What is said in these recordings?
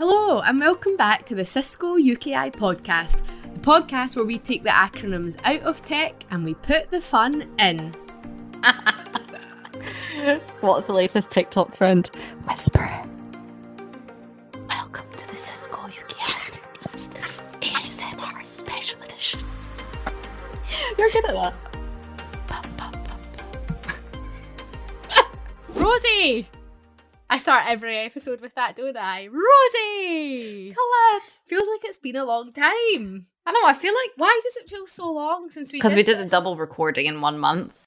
Hello, and welcome back to the Cisco UKI podcast, the podcast where we take the acronyms out of tech and we put the fun in. What's the latest TikTok trend? Whisper. Welcome to the Cisco UKI podcast, ASMR Special Edition. You're good at that. Rosie! I start every episode with that, don't I? Rosie! Colette. Feels like it's been a long time. I know. I feel like Why does it feel so long since we because we did a double recording in one month.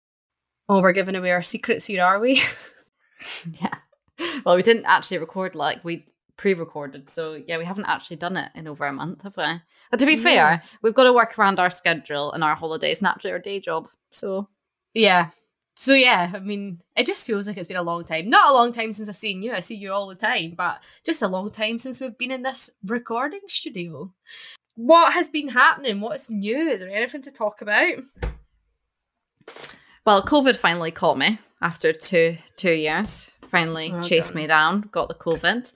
Oh, we're giving away our secrets here, are we? Yeah. Well, we didn't actually record like we pre-recorded, so yeah, we haven't actually done it in over a month, have we? But to be No. fair, we've got to work around our schedule and our holidays, naturally, our day job. So yeah. So yeah, I mean, it just feels like it's been a long time. Not a long time since I've seen you. I see you all the time, but just a long time since we've been in this recording studio. What has been happening? What's new? Is there anything to talk about? Well, COVID finally caught me after two two years. Finally Oh, chased God. me down, got the COVID.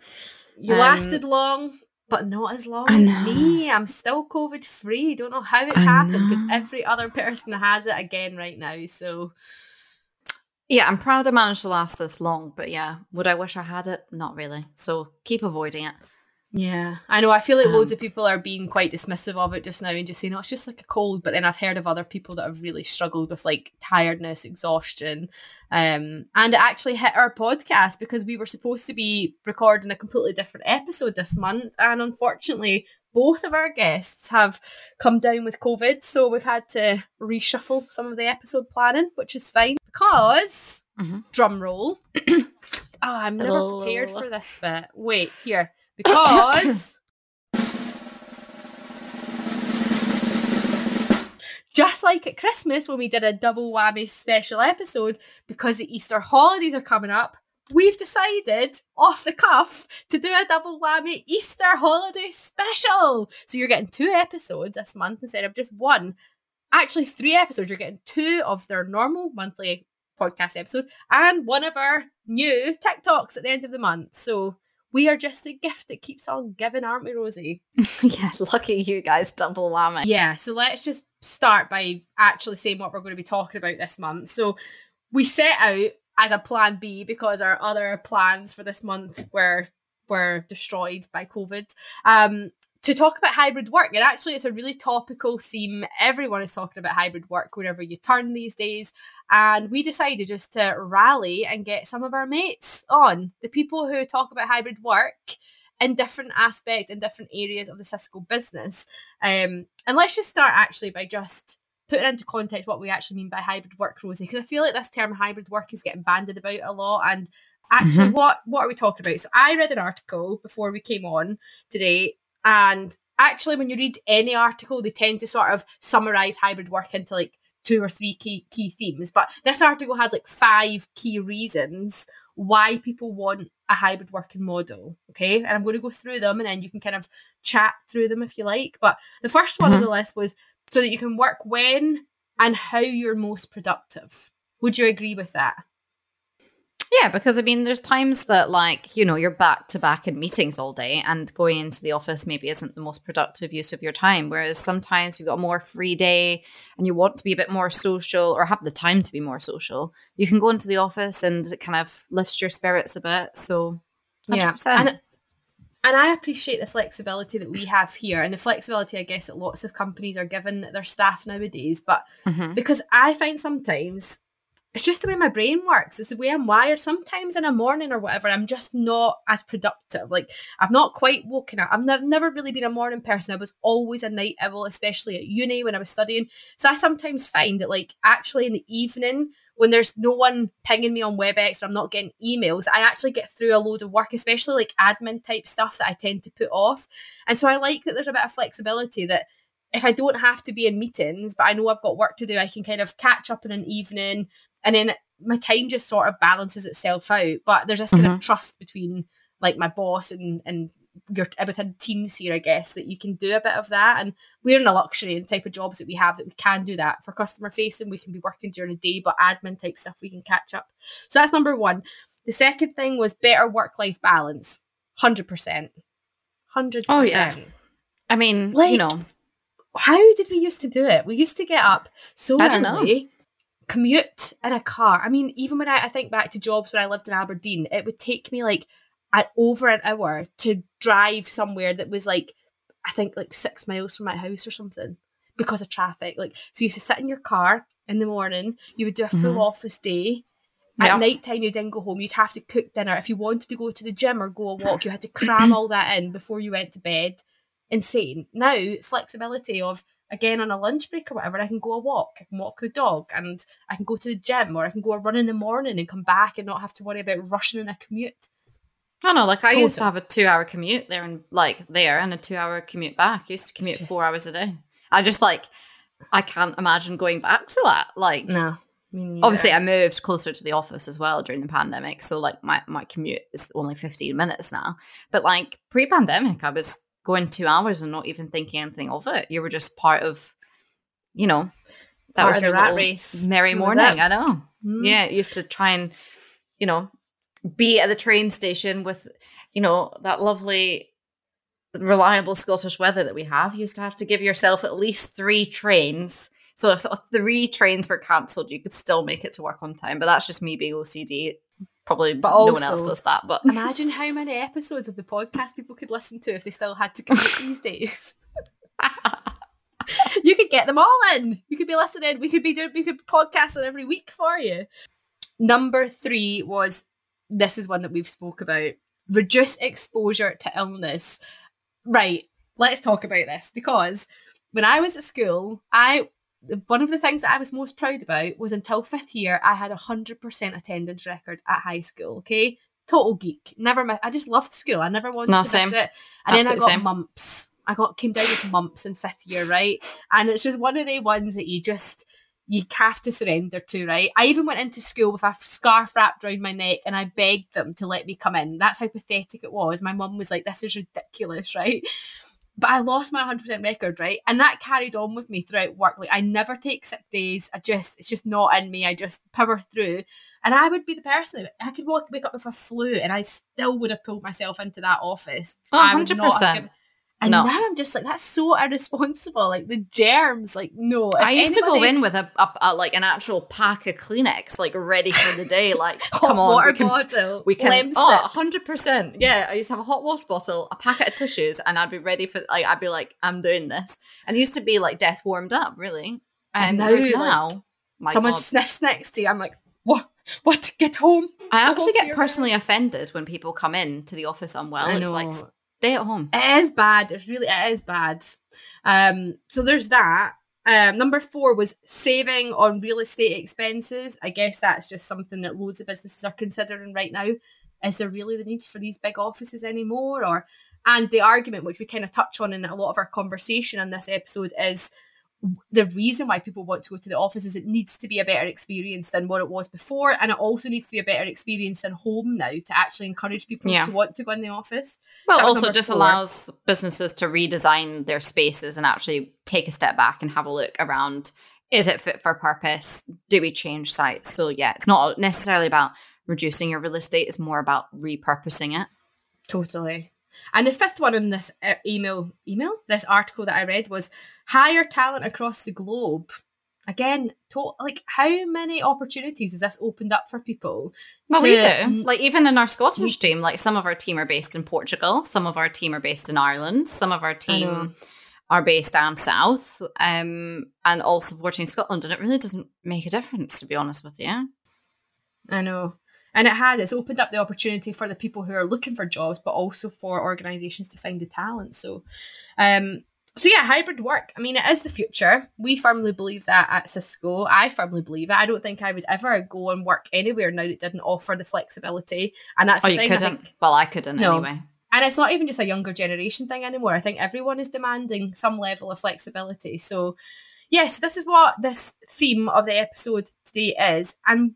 You Um, lasted long, but not as long as me. I'm still COVID free. Don't know how it's I happened because every other person has it again right now. So Yeah, I'm proud I managed to last this long, but yeah, would I wish I had it? Not really. So keep avoiding it. yeah, I know. I feel like loads Um, of people are being quite dismissive of it just now and just saying, "Oh, it's just like a cold." But then I've heard of other people that have really struggled with like tiredness, exhaustion, um, and it actually hit our podcast because we were supposed to be recording a completely different episode this month, and unfortunately. Both of our guests have come down with COVID, so we've had to reshuffle some of the episode planning, which is fine because Mhm. drum roll. oh, I'm never prepared for this bit. Wait, here. Because just like at Christmas when we did a double whammy special episode, because the Easter holidays are coming up, we've decided off the cuff to do a double whammy Easter holiday special. So you're getting two episodes this month instead of just one. Actually, three episodes. You're getting two of their normal monthly podcast episodes and one of our new TikToks at the end of the month. So we are just the gift that keeps on giving, aren't we, Rosie? yeah, lucky you guys, double whammy. Yeah, so let's just start by actually saying what we're going to be talking about this month. So we set out as a plan B because our other plans for this month were were destroyed by COVID. Um to talk about hybrid work. And actually it's a really topical theme. Everyone is talking about hybrid work wherever you turn these days. And we decided just to rally and get some of our mates on, the people who talk about hybrid work in different aspects in different areas of the Cisco business. Um, and let's just start actually by just putting into context what we actually mean by hybrid work, Rosie, because I feel like this term hybrid work is getting banded about a lot. And actually, mm-hmm. what what are we talking about? So I read an article before we came on today, and actually, when you read any article, they tend to sort of summarize hybrid work into like two or three key key themes. But this article had like five key reasons why people want a hybrid working model. Okay. And I'm going to go through them and then you can kind of chat through them if you like. But the first one on mm-hmm. the list was so that you can work when and how you're most productive. Would you agree with that? Yeah, because I mean, there's times that, like, you know, you're back to back in meetings all day, and going into the office maybe isn't the most productive use of your time. Whereas sometimes you've got a more free day and you want to be a bit more social or have the time to be more social. You can go into the office and it kind of lifts your spirits a bit. So, 100%. And, and I appreciate the flexibility that we have here and the flexibility I guess that lots of companies are giving their staff nowadays. But Mhm. because I find sometimes it's just the way my brain works. It's the way I'm wired. Sometimes in a morning or whatever, I'm just not as productive. Like I've not quite woken up. I've never, never really been a morning person. I was always a night owl, especially at uni when I was studying. So I sometimes find that like actually in the evening when there's no one pinging me on WebEx or I'm not getting emails, I actually get through a load of work, especially like admin type stuff that I tend to put off. And so I like that there's a bit of flexibility that if I don't have to be in meetings, but I know I've got work to do, I can kind of catch up in an evening and then my time just sort of balances itself out. But there's this kind of mm-hmm. trust between like my boss and and your within teams here, I guess, that you can do a bit of that. And we're in a luxury and type of jobs that we have that we can do that for customer facing. We can be working during the day, but admin type stuff we can catch up. So that's number one. The second thing was better work life balance. Hundred percent. hundred Oh, yeah. I mean, Like, you know, How did we used to do it? We used to get up so I don't know. early, commute in a car. I mean, even when I, I think back to jobs when I lived in Aberdeen, it would take me like over an hour to drive somewhere that was like I think like six miles from my house or something because of traffic. Like so you used to sit in your car in the morning, you would do a full Mhm. office day. At Yeah. night time you didn't go home, you'd have to cook dinner. If you wanted to go to the gym or go a walk, you had to cram all that in before you went to bed. Insane. Now, flexibility of again on a lunch break or whatever, I can go a walk, I can walk the dog, and I can go to the gym or I can go a run in the morning and come back and not have to worry about rushing in a commute. I know. Like I used to have a two-hour commute there and like there, and a two-hour commute back. I used to commute It's four hours a day. I just like, I can't imagine going back to that. Like, No. obviously, I moved closer to the office as well during the pandemic, so like my my commute is only fifteen minutes now. But like pre-pandemic, I was going two hours and not even thinking anything of it. You were just part of, you know, that Part was your rat race. merry morning. I know. Mm. Yeah, used to try and, you know, be at the train station with, you know, that lovely, reliable Scottish weather that we have. You used to have to give yourself at least three trains. So if three trains were cancelled, you could still make it to work on time. But that's just me being OCD. Probably But no one else does that. But Imagine how many episodes of the podcast people could listen to if they still had to commute these days. you could get them all in. You could be listening. We could be doing. We could be podcasting every week for you. Number three was this is one that we've spoke about. Reduce exposure to illness. Right. Let's talk about this because when I was at school, I one of the things that I was most proud about was until fifth year, I had a hundred percent attendance record at high school. Okay, total geek. Never, mi- I just loved school. I never wanted No, to same. miss it. And then I got same. mumps. I got came down with mumps in fifth year, right? And it's just one of the ones that you just you have to surrender to, right? I even went into school with a scarf wrapped around my neck and I begged them to let me come in. That's how pathetic it was. My mum was like, "This is ridiculous," right? But I lost my 100% record, right? And that carried on with me throughout work. Like, I never take sick days. I just, it's just not in me. I just power through. And I would be the person, I could walk, wake up with a flu and I still would have pulled myself into that office. Oh, I would not have 100%. And No. now I'm just like, that's so irresponsible. Like, the germs, like, no. I used to go in with a, a, a like an actual pack of Kleenex, like ready for the day. Like, hot come on, water we can bottle. We can. Oh, 100%. Yeah, I used to have a hot water bottle, a packet of tissues, and I'd be ready for, like, I'd be like, I'm doing this. And it used to be like death warmed up, really. And And now, now, like, now my Someone God. sniffs next to you. I'm like, what? What? Get home. I actually get personally offended when people come in to the office unwell. It's like. Stay at home. It is bad. It's really it is bad. Um, so there's that. Um, number four was saving on real estate expenses. I guess that's just something that loads of businesses are considering right now. Is there really the need for these big offices anymore? Or and the argument which we kind of touch on in a lot of our conversation in this episode is the reason why people want to go to the office is it needs to be a better experience than what it was before, and it also needs to be a better experience than home now to actually encourage people Yeah. to want to go in the office. Well, So also just four. allows businesses to redesign their spaces and actually take a step back and have a look around. Is it fit for purpose? Do we change sites? So yeah, it's not necessarily about reducing your real estate. It's more about repurposing it. Totally. And the fifth one in this uh, email, email, this article that I read was hire talent across the globe. Again, to- like how many opportunities has this opened up for people? Well, we do. Like even in our Scottish team, like some of our team are based in Portugal, some of our team are based in Ireland, some of our team are based down south, um, and all supporting Scotland. And it really doesn't make a difference, to be honest with you. I know. And it has. It's opened up the opportunity for the people who are looking for jobs, but also for organisations to find the talent. So, um, so yeah, hybrid work. I mean, it is the future. We firmly believe that at Cisco. I firmly believe it. I don't think I would ever go and work anywhere now that didn't offer the flexibility. And that's Oh, the you thing. I couldn't. think- Well, I couldn't No. anyway. and it's not even just a younger generation thing anymore. I think everyone is demanding some level of flexibility. So, yes, this is what this theme of the episode today is. And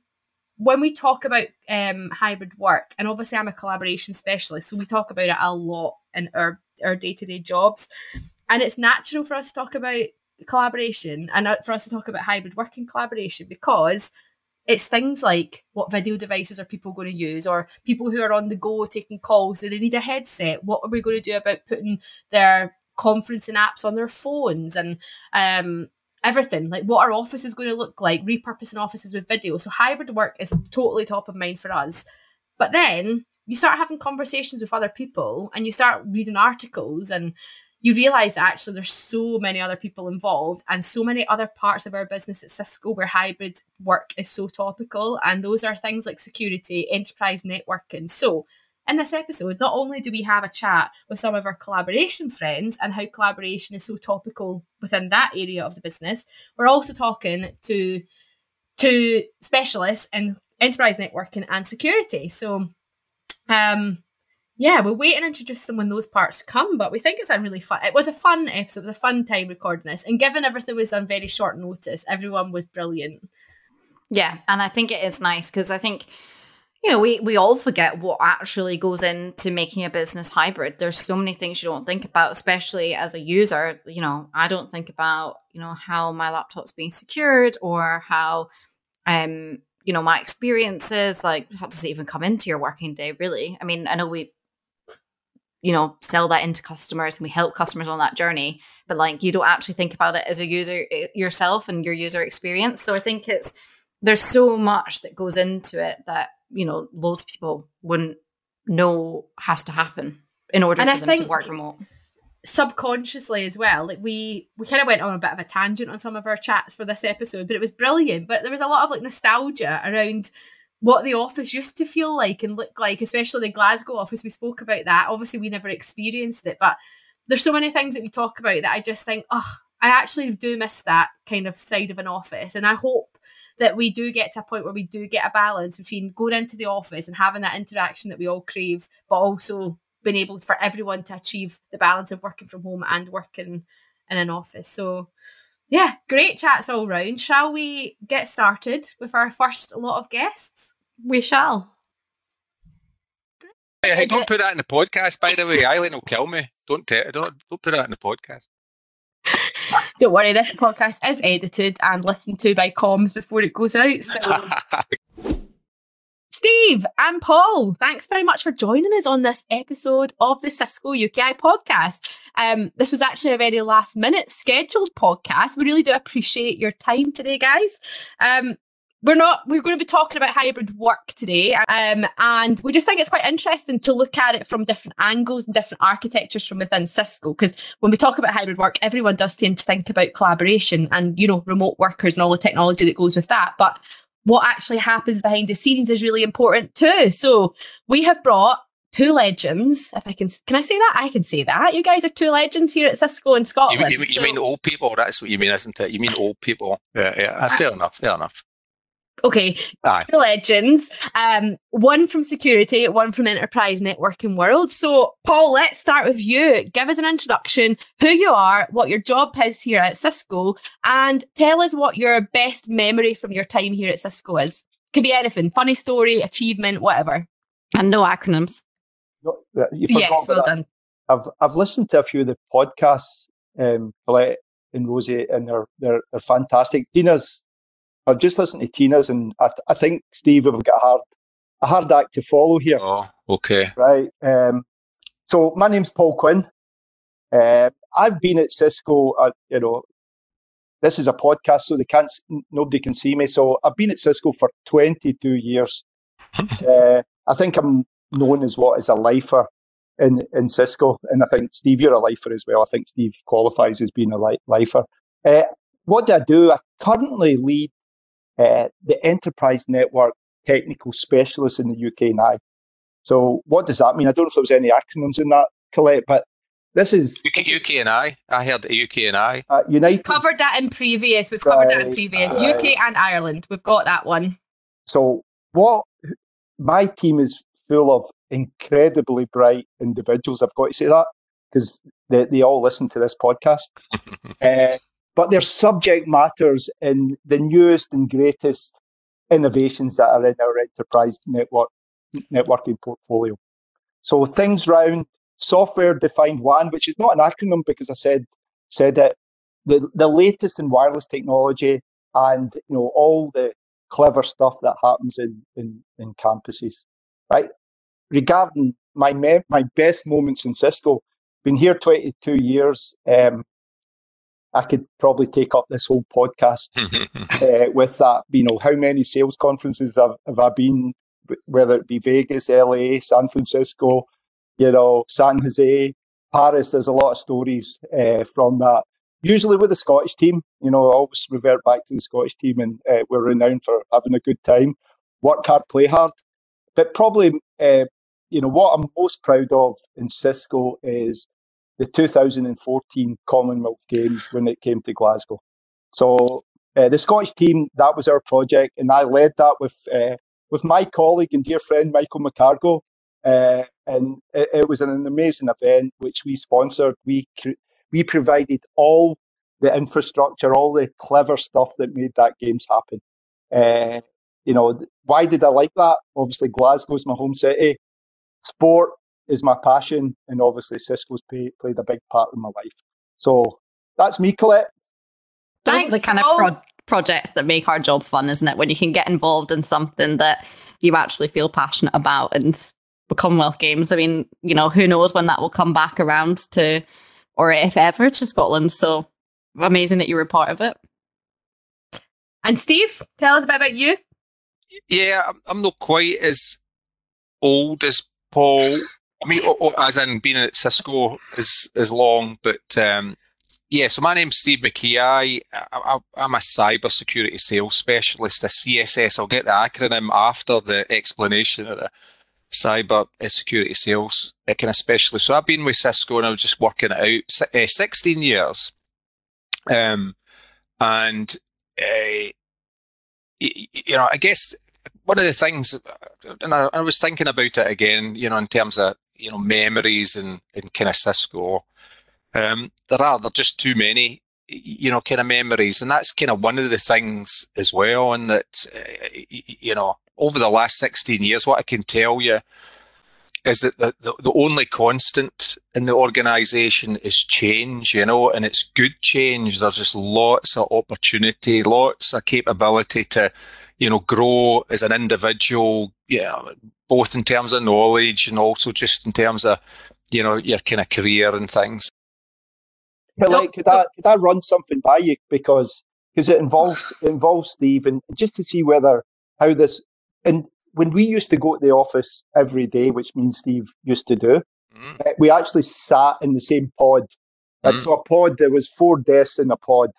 when we talk about um, hybrid work, and obviously I'm a collaboration specialist, so we talk about it a lot in our our day to day jobs, and it's natural for us to talk about collaboration and uh, for us to talk about hybrid working collaboration because it's things like what video devices are people going to use or people who are on the go taking calls. Do they need a headset? What are we going to do about putting their conferencing apps on their phones and um, everything? Like what our office is going to look like repurposing offices with video. So hybrid work is totally top of mind for us. But then you start having conversations with other people and you start reading articles and you realize actually there's so many other people involved and so many other parts of our business at Cisco where hybrid work is so topical. And those are things like security, enterprise networking. So, in this episode, not only do we have a chat with some of our collaboration friends and how collaboration is so topical within that area of the business, we're also talking to to specialists in enterprise networking and security. So, um, yeah, we'll wait and introduce them when those parts come. But we think it's a really fun. It was a fun episode, it was a fun time recording this, and given everything was done very short notice, everyone was brilliant. Yeah, and I think it is nice because I think you know we we all forget what actually goes into making a business hybrid. There's so many things you don't think about, especially as a user. You know, I don't think about you know how my laptop's being secured or how um you know my experiences like how does it even come into your working day really i mean i know we you know sell that into customers and we help customers on that journey. But like you don't actually think about it as a user eh, yourself and your user experience. So i think it's there's so much that goes into it that you know loads of people wouldn't know has to happen in order and for I them to work remote. subconsciously as well like we we kind of went on a bit of a tangent on some of our chats for this episode but it was brilliant. But there was a lot of like nostalgia around what the office used to feel like and look like, especially the Glasgow office. We spoke about that. Obviously, we never experienced it, but there's so many things that we talk about that I just think, oh, I actually do miss that kind of side of an office. And I hope that we do get to a point where we do get a balance between going into the office and having that interaction that we all crave, but also being able for everyone to achieve the balance of working from home and working in an office. So yeah, great chats all round. Shall we get started with our first lot of guests? We shall. Hey, don't put that in the podcast, by the way. Eileen will kill me. Don't, t- don't, don't put that in the podcast. Don't worry, this podcast is edited and listened to by comms before it goes out. So Steve and Paul, thanks very much for joining us on this episode of the Cisco UKI podcast. Um, this was actually a very last minute scheduled podcast. We really do appreciate your time today, guys. Um, we're not we're going to be talking about hybrid work today um, and we just think it's quite interesting to look at it from different angles and different architectures from within cisco because when we talk about hybrid work everyone does tend to think about collaboration and you know remote workers and all the technology that goes with that but what actually happens behind the scenes is really important too. So we have brought two legends. If I can, can I say that? I can say that. You guys are two legends here at Cisco in Scotland. You, you, you mean old people? That's what you mean, isn't it? You mean old people? Yeah, yeah. Ah, fair enough. Fair enough. Okay, Aye. two legends. Um, one from security, one from enterprise networking world. So, Paul, let's start with you. Give us an introduction, who you are, what your job is here at Cisco, and tell us what your best memory from your time here at Cisco is. Could be anything, funny story, achievement, whatever. And no acronyms. No, yes, well that. done. I've I've listened to a few of the podcasts, um, Colette and Rosie, and they're they're, they're fantastic. Tina's I've just listened to Tina's, and I, th- I think Steve have got a hard a hard act to follow here. Oh, okay. Right. Um, so my name's Paul Quinn. Uh, I've been at Cisco. Uh, you know, this is a podcast, so they can't. Nobody can see me. So I've been at Cisco for 22 years. uh, I think I'm known as what is a lifer in in Cisco, and I think Steve, you're a lifer as well. I think Steve qualifies as being a li- lifer. Uh, what do I do? I currently lead uh, the enterprise network technical specialist in the UK now. So what does that mean? I don't know if there was any acronyms in that, Colette, but this is UK, UK and I. I heard the UK and I. Uh, United. Covered that in previous. We've covered right, that in previous. Right. UK and Ireland. We've got that one. So what my team is full of incredibly bright individuals. I've got to say that because they, they all listen to this podcast. uh, but their subject matters in the newest and greatest innovations that are in our enterprise network networking portfolio. So things around software defined WAN, which is not an acronym because I said said it, the, the latest in wireless technology and you know all the clever stuff that happens in, in, in campuses, right? Regarding my me- my best moments in Cisco, been here 22 years. Um, I could probably take up this whole podcast uh, with that. You know, how many sales conferences have, have I been, whether it be Vegas, LA, San Francisco, you know, San Jose, Paris. There's a lot of stories uh, from that. Usually with the Scottish team, you know, I always revert back to the Scottish team, and uh, we're renowned for having a good time, work hard, play hard. But probably, uh, you know, what I'm most proud of in Cisco is the 2014 Commonwealth Games when it came to Glasgow. So uh, the Scottish team, that was our project, and I led that with uh, with my colleague and dear friend Michael McCargo. Uh, and it, it, was an amazing event which we sponsored. We we provided all the infrastructure, all the clever stuff that made that games happen. Uh, you know, why did I like that? Obviously, Glasgow's my home city. Sport is my passion, and obviously Cisco's pay, played a big part in my life. So that's me, Colette. Those the kind of pro- projects that make our job fun, isn't it? When you can get involved in something that you actually feel passionate about, and the Commonwealth Games. I mean, you know, who knows when that will come back around to, or if ever to Scotland. So amazing that you were part of it. And Steve, tell us a bit about you. Yeah, I'm not quite as old as Paul I mean, as in being at Cisco is is long, but um, yeah. So my name's Steve McKee. I, I am a cyber security sales specialist, a CSS. I'll get the acronym after the explanation of the cyber security sales uh, kind of specialist. So I've been with Cisco and I was just working it out. Uh, 16 years, um, and uh, you know, I guess one of the things, and I, I, was thinking about it again, you know, in terms of you know memories and and kind of Cisco. Um, there are there just too many you know kind of memories, and that's kind of one of the things as well. And that uh, you know over the last sixteen years, what I can tell you is that the, the, the only constant in the organization is change, you know, and it's good change. There's just lots of opportunity, lots of capability to, you know, grow as an individual, you know, both in terms of knowledge and also just in terms of, you know, your kind of career and things. But like, could I could I run something by you because because it involves it involves Steve and just to see whether how this and when we used to go to the office every day, which means Steve used to do, mm. we actually sat in the same pod. And mm. so a pod, there was four desks in a pod.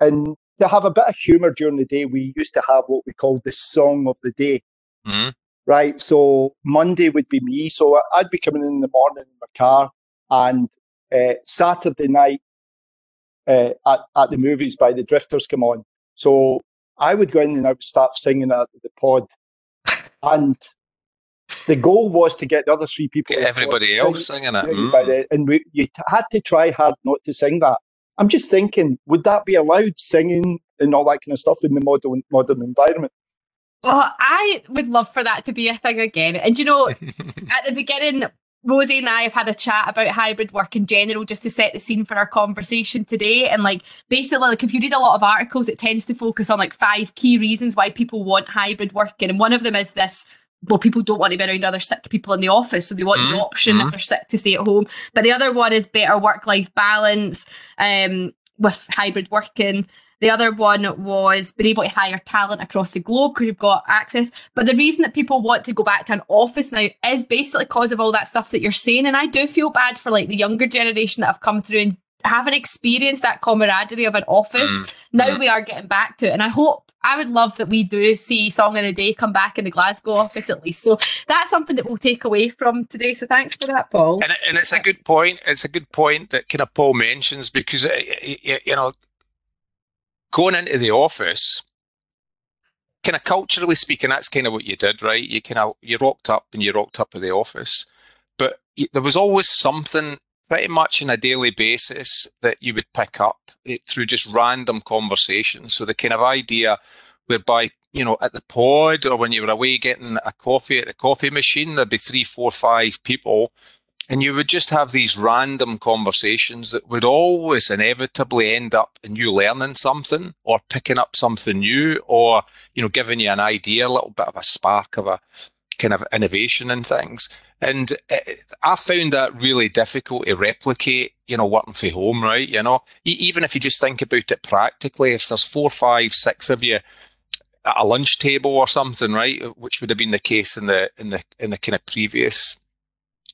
And to have a bit of humour during the day, we used to have what we called the song of the day. Mm right? So Monday would be me. So I'd be coming in the morning in my car, and uh, Saturday night uh, at, at the movies by the Drifters come on. So I would go in and I would start singing at the pod, and the goal was to get the other three people. Everybody else singing, it, mm. the, and we, you had to try hard not to sing that. I'm just thinking, would that be allowed singing and all that kind of stuff in the modern modern environment? Well, I would love for that to be a thing again. And you know, at the beginning, Rosie and I have had a chat about hybrid work in general just to set the scene for our conversation today. And like basically, like if you read a lot of articles, it tends to focus on like five key reasons why people want hybrid working. And one of them is this well, people don't want to be around other sick people in the office, so they want mm-hmm. the option mm-hmm. if they're sick to stay at home. But the other one is better work life balance um, with hybrid working. The other one was being able to hire talent across the globe because you've got access. But the reason that people want to go back to an office now is basically because of all that stuff that you're saying. And I do feel bad for like the younger generation that have come through and haven't experienced that camaraderie of an office. Mm. Now we are getting back to it. And I hope I would love that we do see Song of the Day come back in the Glasgow office at least. So that's something that we'll take away from today. So thanks for that, Paul. And, and it's a good point. It's a good point that kind of Paul mentions because, uh, you know, going into the office, kind of culturally speaking, that's kind of what you did, right? You kind of you rocked up and you rocked up at the office, but there was always something pretty much on a daily basis that you would pick up eh, through just random conversations. So the kind of idea whereby you know at the pod or when you were away getting a coffee at the coffee machine, there'd be three, four, five people and you would just have these random conversations that would always inevitably end up in you learning something or picking up something new or, you know, giving you an idea, a little bit of a spark of a kind of innovation and things. And eh, I found that really difficult to replicate, you know, working from home, right? You know, even if you just think about it practically, if there's four, five, six of you at a lunch table or something, right, which would have been the case in the in the in the kind of previous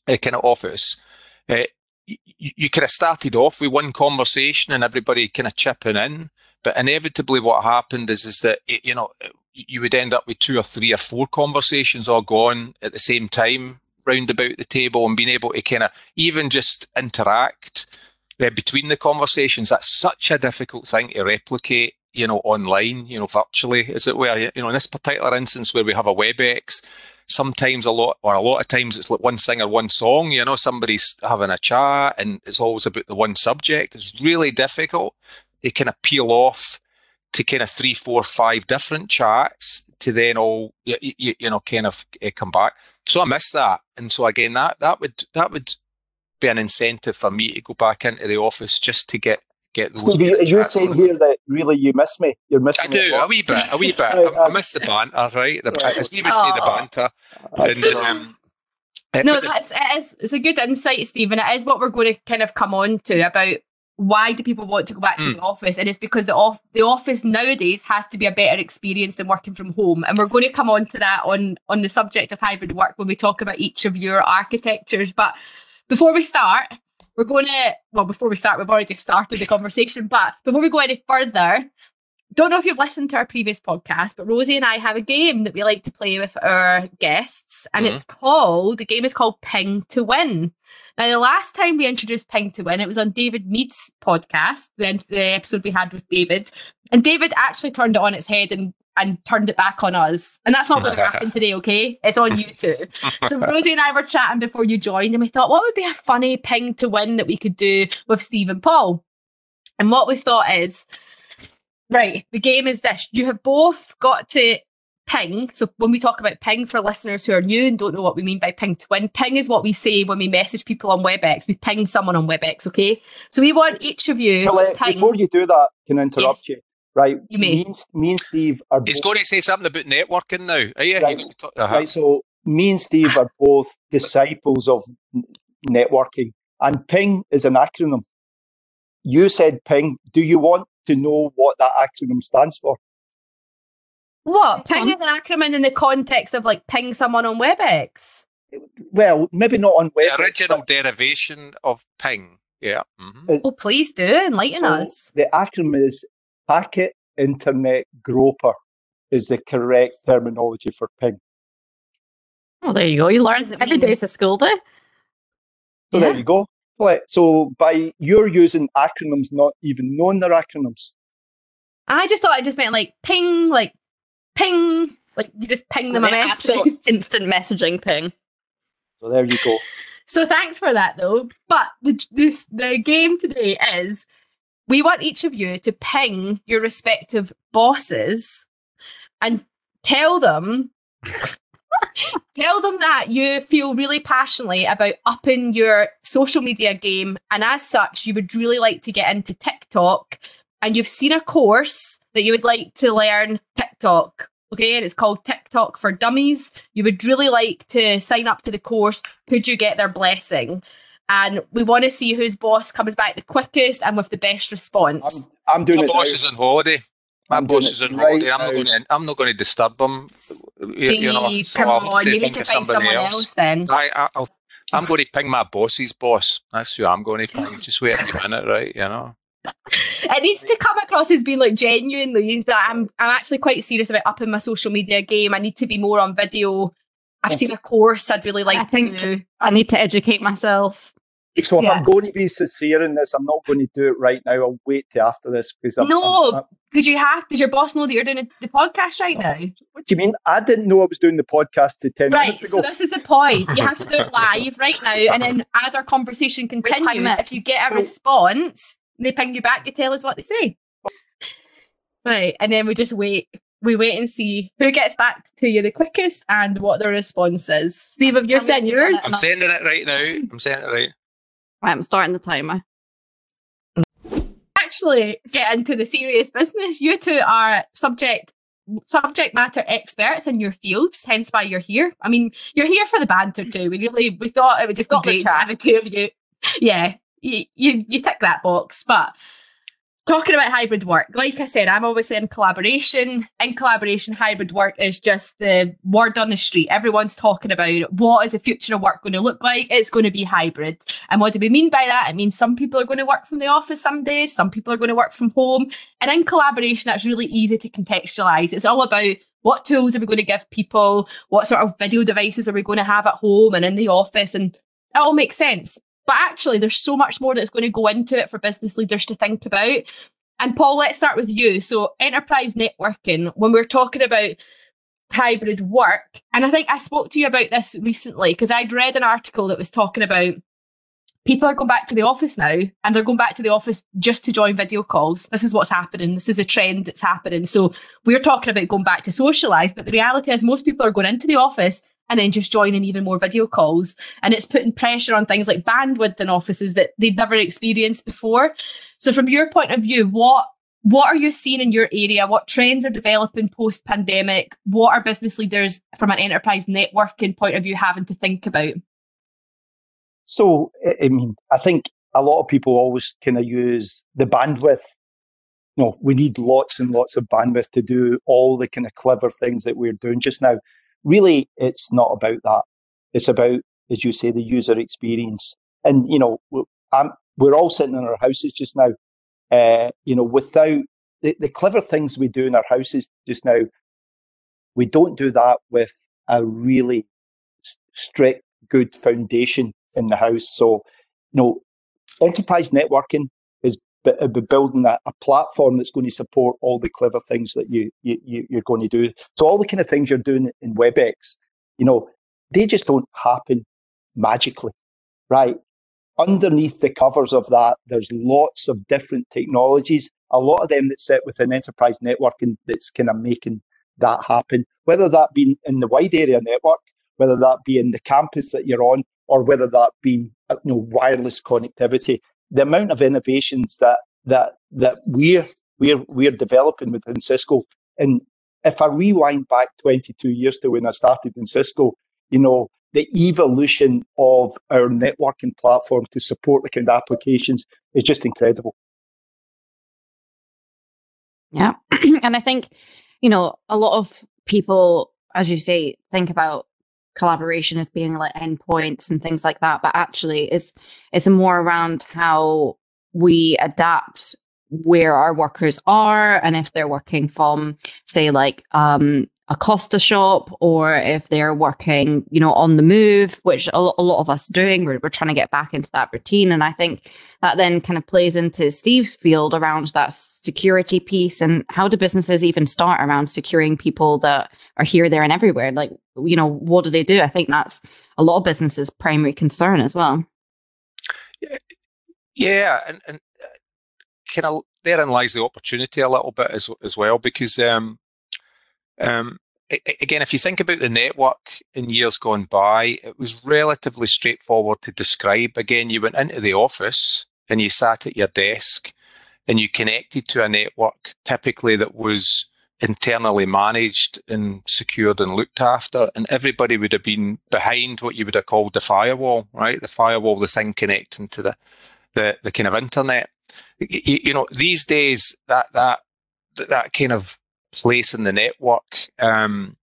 uh, kind of office, uh, you, you kind of started off with one conversation and everybody kind of chipping in, but inevitably what happened is is that you know you would end up with two or three or four conversations all going at the same time round about the table and being able to kind of even just interact uh, between the conversations. That's such a difficult thing to replicate, you know, online, you know, virtually, as it were. You know, in this particular instance where we have a WebEx, sometimes a lot, or a lot of times it's like one singer, one song, you know, somebody's having a chat and it's always about the one subject. It's really difficult to kind of peel off to kind of three, four, five different chats to then all you, you, you know kind of uh, come back. So I miss that, and so again that that would that would be an incentive for me to go back into the office just to get get those. Steve, are you saying here that really you miss me? You're missing I me. I do a wee bit, a wee bit. I, I, miss the banter, right? The, as we would say, the banter. And, um, no, that's it is, it's a good insight, Stephen. It is what we're going to kind of come on to about why do people want to go back to mm. the office? And it's because the off the office nowadays has to be a better experience than working from home. And we're going to come on to that on on the subject of hybrid work when we talk about each of your architectures. But before we start, we're going to well, before we start, we've already started the conversation. But before we go any further, don't know if you've listened to our previous podcast, but Rosie and I have a game that we like to play with our guests, and mm-hmm. it's called the game is called Ping to Win. Now, the last time we introduced Ping to Win, it was on David Mead's podcast, the, the episode we had with David. And David actually turned it on its head and, and turned it back on us. And that's not going to happen today, okay? It's on you too. so Rosie and I were chatting before you joined, and we thought, what would be a funny Ping to Win that we could do with Steve and Paul? And what we thought is, right, the game is this. You have both got to ping. So when we talk about ping for listeners who are new and don't know what we mean by ping to win, ping is what we say when we message people on WebEx. We ping someone on WebEx, okay? So we want each of you well, uh, Before you do that, can I interrupt yes. you? Right. You may. Me and, me and Steve are He's both... going to say something about networking now. Are you? Right. you talk... uh-huh. right. So me and Steve are both disciples of networking. And ping is an acronym. You said ping. Do you want to know what that acronym stands for? What? Ping is an acronym in the context of like ping someone on WebEx. Well, maybe not on WebEx. The original but... derivation of ping. Yeah. Mm-hmm. Oh, please do enlighten so us. The acronym is Packet Internet Groper, is the correct terminology for ping. Oh, there you go. You learn every day is a school day. So yeah. there you go. So by you're using acronyms, not even knowing they're acronyms. I just thought it just meant like ping, like ping. Like you just ping them a message. Instant messaging ping. So there you go. So thanks for that though. But the, the, the game today is we want each of you to ping your respective bosses and tell them tell them that you feel really passionately about upping your social media game and as such you would really like to get into TikTok and you've seen a course that you would like to learn TikTok, okay, and it's called TikTok for Dummies, you would really like to sign up to the course, could you get their blessing? And we want to see whose boss comes back the quickest and with the best response. I'm, I'm doing My it. boss now. is on holiday. My I'm boss is on holiday. I'm not going to. I'm not going to disturb them. You, you know, so come on, you need to find someone else. else then. I, I, am going to ping my boss's boss. That's who I'm going to ping. Just wait a minute, right? You know it needs to come across as being like genuinely but I'm I'm actually quite serious about upping my social media game. I need to be more on video. I've seen a course I'd really like I think do. I need to educate myself. So if yeah. I'm going to be sincere in this, I'm not going to do it right now. I'll wait till after this because I'm, no, because you have. Does your boss know that you're doing the podcast right now? What do you mean? I didn't know I was doing the podcast to ten right, minutes ago. Right, so this is the point. You have to do it live right now, and then as our conversation continues, if you get a response, they ping you back, you tell us what they say. Right, and then we just wait we wait and see who gets back to you the quickest and what the response is. Steve, have you sent yours? I'm sending it right now. I'm sending it right. Right, I'm starting the timer. Actually, get into the serious business. You two are subject subject matter experts in your fields, hence why you're here. I mean, you're here for the banter too. We really we thought it would just Got be the great to chat. have the two of you. Yeah, you, you tick that box. But talking about hybrid work, like I said, I'm always saying collaboration. In collaboration, hybrid work is just the word on the street. Everyone's talking about what is the future of work going to look like. It's going to be hybrid. And what do we mean by that? It means some people are going to work from the office some days, some people are going to work from home. And in collaboration, that's really easy to contextualize. It's all about what tools are we going to give people? What sort of video devices are we going to have at home and in the office? And it all makes sense. But actually, there's so much more that's going to go into it for business leaders to think about. And Paul, let's start with you. So, enterprise networking, when we're talking about hybrid work, and I think I spoke to you about this recently because I'd read an article that was talking about people are going back to the office now and they're going back to the office just to join video calls. This is what's happening. This is a trend that's happening. So, we're talking about going back to socialize, but the reality is most people are going into the office and then just joining even more video calls. And it's putting pressure on things like bandwidth in offices that they'd never experienced before. So from your point of view, what what are you seeing in your area? What trends are developing post pandemic? What are business leaders from an enterprise networking point of view having to think about? So, I mean, I think a lot of people always kind of use the bandwidth. No, we need lots and lots of bandwidth to do all the kind of clever things that we're doing just now. Really, it's not about that. It's about, as you say, the user experience. And, you know, I'm, we're all sitting in our houses just now. Uh, you know, without the, the clever things we do in our houses just now, we don't do that with a really strict, good foundation in the house. So, you know, enterprise networking is b- uh, b- building a, a platform that's going to support all the clever things that you, you, you you're going to do. So, all the kind of things you're doing in WebEx, you know, they just don't happen magically, right? Underneath the covers of that, there's lots of different technologies. A lot of them that sit within enterprise networking that's kind of making that happen. Whether that be in the wide area network, whether that be in the campus that you're on, or whether that be you know wireless connectivity. The amount of innovations that that that we're we're we're developing within Cisco, and if I rewind back 22 years to when I started in Cisco, you know the evolution of our networking platform to support the kind of applications is just incredible. Yeah. and I think, you know, a lot of people, as you say, think about collaboration as being like endpoints and things like that, but actually it's it's more around how we adapt where our workers are and if they're working from say like um a Costa shop or if they're working, you know, on the move, which a, a lot of us doing. We're, we're trying to get back into that routine. And I think that then kind of plays into Steve's field around that security piece and how do businesses even start around securing people that are here, there, and everywhere? Like, you know, what do they do? I think that's a lot of businesses' primary concern as well. Yeah, and, and uh, kind of therein lies the opportunity a little bit as as well because um, um, again, if you think about the network in years gone by, it was relatively straightforward to describe. Again, you went into the office and you sat at your desk and you connected to a network typically that was internally managed and secured and looked after and everybody would have been behind what you would have called the firewall right? The firewall the thing connecting to the the, the kind of internet. You, you know these days that that that kind of place in the network um,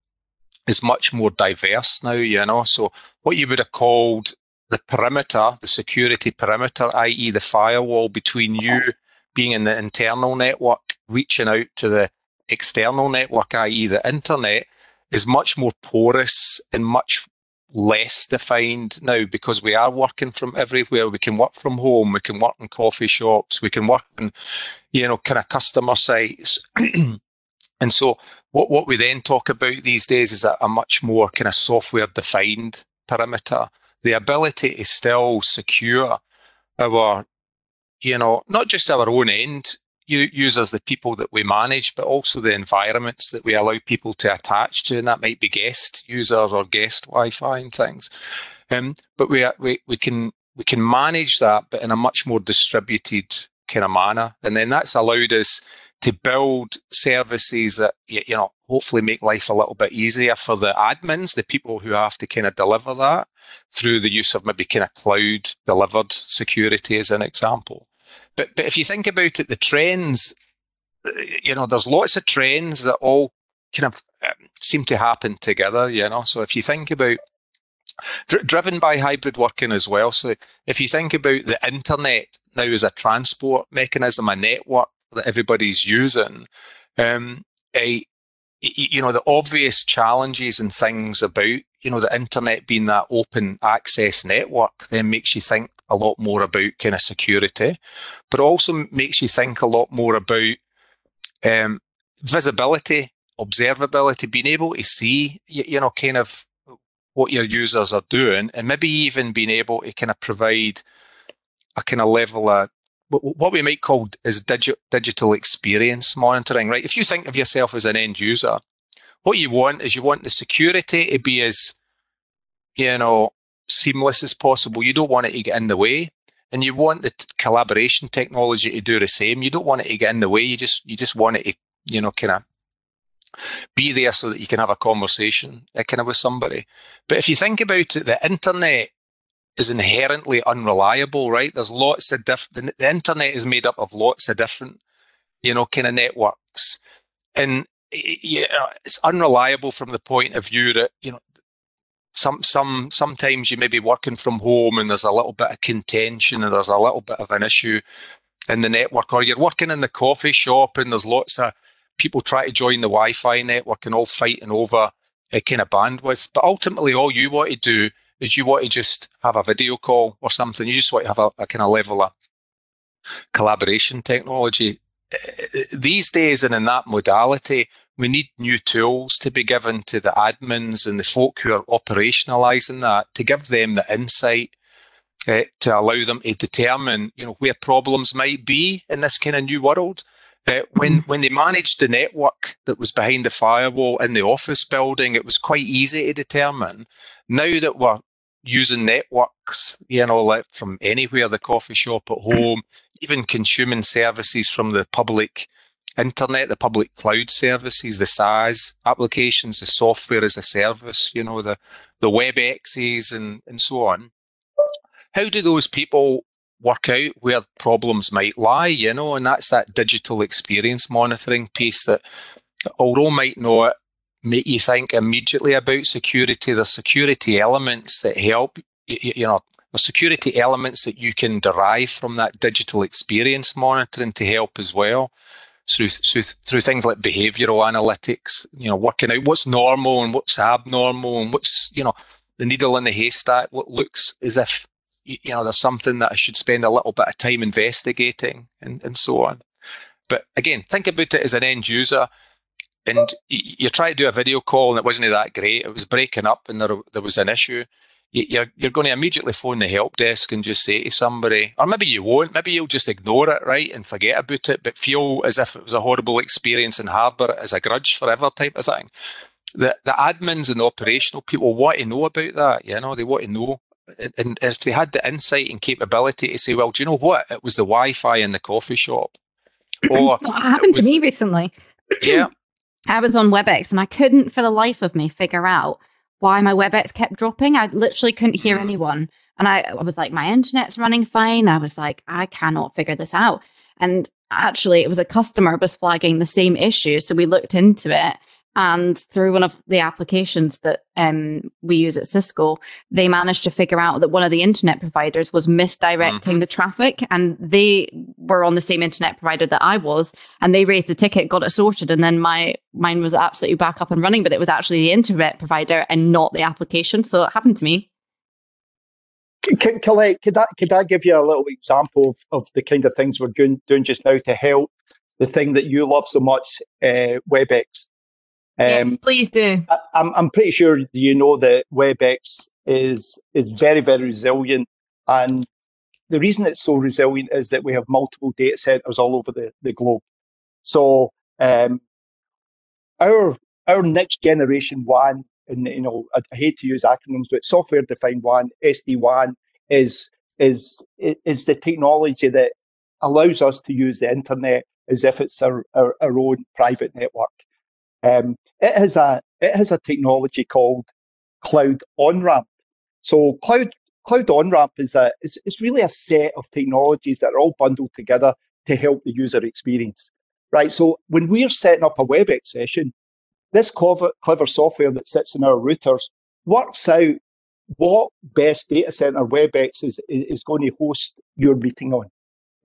is much more diverse now you know? So what you would have called the perimeter the security perimeter i.e the firewall between you being in the internal network reaching out to the external network i.e the internet is much more porous and much less defined now because we are working from everywhere. We can work from home. We can work in coffee shops. We can work in, you know, kind of customer sites. and so what, what we then talk about these days is a, a much more kind of software defined perimeter. The ability to still secure our, you know, not just our own end users, the people that we manage, but also the environments that we allow people to attach to, and that might be guest users or guest Wi-Fi and things. Um, but we, we we can we can manage that, but in a much more distributed kind of manner, and then that's allowed us to build services that you know hopefully make life a little bit easier for the admins, the people who have to kind of deliver that through the use of maybe kind of cloud delivered security as an example. But but if you think about it, the trends, you know, there's lots of trends that all kind of um, seem to happen together. You know, so if you think about dr- driven by hybrid working as well. So if you think about the internet now as a transport mechanism, a network that everybody's using, um, a, you know, the obvious challenges and things about, you know, the internet being that open access network then makes you think a lot more about kind of security, but also makes you think a lot more about um, visibility, observability, being able to see, you, you know, kind of what your users are doing, and maybe even being able to kind of provide a kind of level of what we might call is digi- digital experience monitoring, right? If you think of yourself as an end user, what you want is you want the security to be as, you know, seamless as possible. You don't want it to get in the way, and you want the t- collaboration technology to do the same. You don't want it to get in the way. You just you just want it to, you know, kind of be there so that you can have a conversation kind of with somebody. But if you think about it, the internet is inherently unreliable, right? There's lots of different, the internet is made up of lots of different, you know, kind of networks. And know, it's unreliable from the point of view that, you know, some, some, sometimes you may be working from home and there's a little bit of contention and there's a little bit of an issue in the network, or you're working in the coffee shop and there's lots of people try to join the Wi-Fi network and all fighting over uh, a kind of bandwidth. But ultimately, all you want to do is you want to just have a video call or something. You just want to have a, a kind of level of collaboration technology. Uh, uh, these days and in that modality, we need new tools to be given to the admins and the folk who are operationalizing that to give them the insight uh, to allow them to determine, you know, where problems might be in this kind of new world. Uh, when mm-hmm. when they managed the network that was behind the firewall in the office building, it was quite easy to determine. Now that we're using networks, you know, like from anywhere, the coffee shop at home, even consuming services from the public internet, the public cloud services, the SaaS applications, the software as a service, you know, the, the WebExes and, and so on. How do those people work out where problems might lie, you know, and that's that digital experience monitoring piece that although might not make you think immediately about security. There's security elements that help, you know, the security elements that you can derive from that digital experience monitoring to help as well. Through, through, through things like behavioral analytics, you know, working out what's normal and what's abnormal and what's, you know, the needle in the haystack, what looks as if, you know, there's something that I should spend a little bit of time investigating and, and so on. But again, think about it as an end user and you try to do a video call and it wasn't that great. It was breaking up and there, there was an issue. You're, you're going to immediately phone the help desk and just say to somebody, or maybe you won't, maybe you'll just ignore it, right, and forget about it, but feel as if it was a horrible experience and harbour it as a grudge forever type of thing. The, the admins and the operational people want to know about that, you know, they want to know. And, if they had the insight and capability to say, well, do you know what? It was the Wi Fi in the coffee shop. Or it happened was, to me recently. Yeah. I was on WebEx and I couldn't for the life of me figure out why my WebEx kept dropping. I literally couldn't hear mm. anyone. And I, I was like, my internet's running fine. I was like, I cannot figure this out. And actually, it was a customer was flagging the same issue. So we looked into it and through one of the applications that um, we use at Cisco, they managed to figure out that one of the internet providers was misdirecting mm-hmm. the traffic. And they were on the same internet provider that I was. And they raised a ticket, got it sorted. And then my mine was absolutely back up and running, but it was actually the internet provider and not the application. So it happened to me. Colette, could I, could I give you a little example of, of the kind of things we're doing, doing just now to help the thing that you love so much, uh, WebEx? Um, yes, please do. I, I'm, I'm pretty sure you know that WebEx is is very very resilient, and the reason it's so resilient is that we have multiple data centers all over the, the globe. So um, our our next generation WAN, and you know, I, I hate to use acronyms, but software defined WAN, SD WAN, is is is the technology that allows us to use the internet as if it's our, our, our own private network. Um, it has a it has a technology called cloud on ramp. So cloud cloud on ramp is a is, really a set of technologies that are all bundled together to help the user experience. Right. So when we're setting up a WebEx session, this clever, clever software that sits in our routers works out what best data center WebEx is, is going to host your meeting on.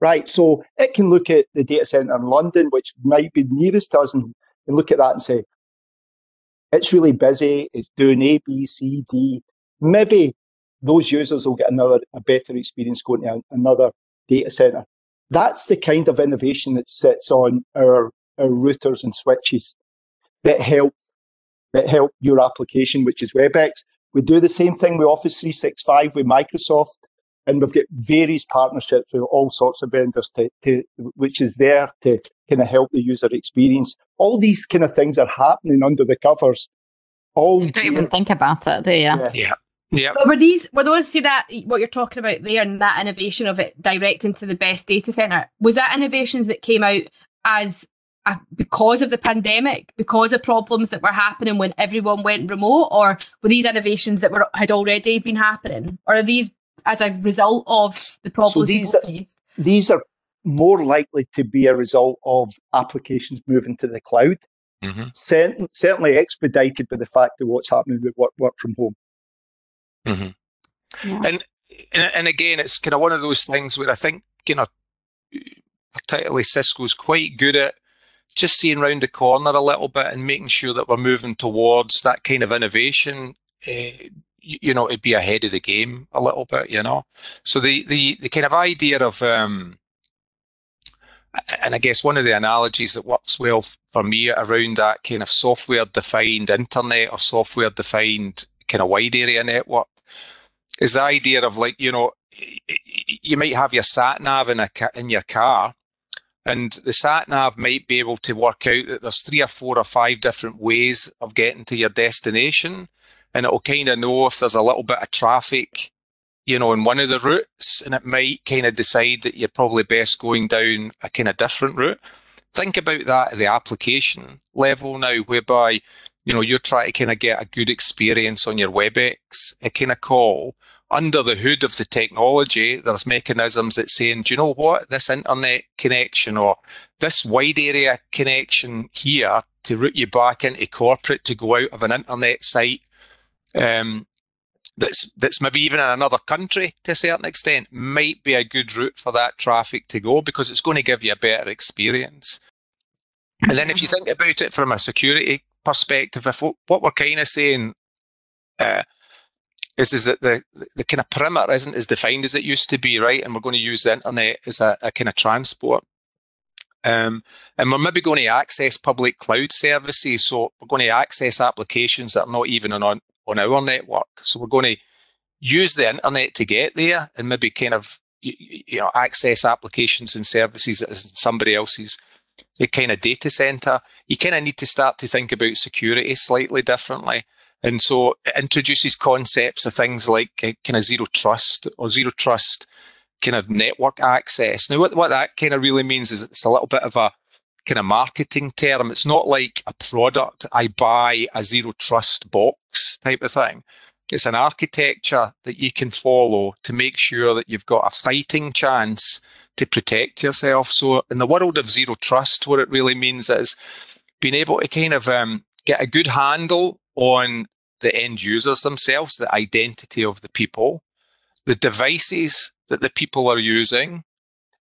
Right. So it can look at the data center in London, which might be nearest to us, and, and look at that and say, it's really busy. It's doing A, B, C, D. Maybe those users will get another a better experience going to another data center. That's the kind of innovation that sits on our, our routers and switches that help that help your application, which is WebEx. We do the same thing with Office 365 with Microsoft, and we've got various partnerships with all sorts of vendors to, to which is there to kind of help the user experience. All these kind of things are happening under the covers. All you don't even think about it, do you? Yeah. yeah. Yeah. So were these were those see that what you're talking about there and that innovation of it directing to the best data center was that innovations that came out as a, because of the pandemic because of problems that were happening when everyone went remote or were these innovations that were had already been happening or are these as a result of the problems so these are, faced? These are more likely to be a result of applications moving to the cloud. Mm-hmm. Cert- certainly expedited by the fact of what's happening with work, work from home. Mm-hmm. Yeah. And, and and again, it's kind of one of those things where I think you know, particularly Cisco's quite good at just seeing round the corner a little bit and making sure that we're moving towards that kind of innovation. Uh, you know, to be ahead of the game a little bit, you know. So the the the kind of idea of um, and I guess one of the analogies that works well for me around that kind of software defined internet or software defined kind of wide area network is the idea of like, you know, you might have your sat nav in, a, in your car and the sat nav might be able to work out that there's three or four or five different ways of getting to your destination. And it'll kind of know if there's a little bit of traffic, you know, in one of the routes, and it might kind of decide that you're probably best going down a kind of different route. Think about that at the application level now, whereby you know, you're trying to kind of get a good experience on your WebEx a kind of call. Under the hood of the technology, there's mechanisms that saying, do you know what? This internet connection or this wide area connection here to route you back into corporate to go out of an internet site um, that's that's maybe even in another country to a certain extent might be a good route for that traffic to go because it's going to give you a better experience. And then if you think about it from a security perspective, if what we're kind of saying uh, is is that the the kind of perimeter isn't as defined as it used to be, right? And we're going to use the internet as a, a kind of transport. Um, and we're maybe going to access public cloud services, so we're going to access applications that are not even on on our network. So we're going to use the internet to get there, and maybe kind of you, know access applications and services as somebody else's kind of data center, you kind of need to start to think about security slightly differently. And so it introduces concepts of things like uh, kind of zero trust or zero trust kind of network access. Now, what, what that kind of really means is it's a little bit of a kind of marketing term. It's not like a product I buy a zero trust box type of thing. It's an architecture that you can follow to make sure that you've got a fighting chance to protect yourself. So in the world of zero trust, what it really means is being able to kind of um, get a good handle on the end users themselves, the identity of the people, the devices that the people are using,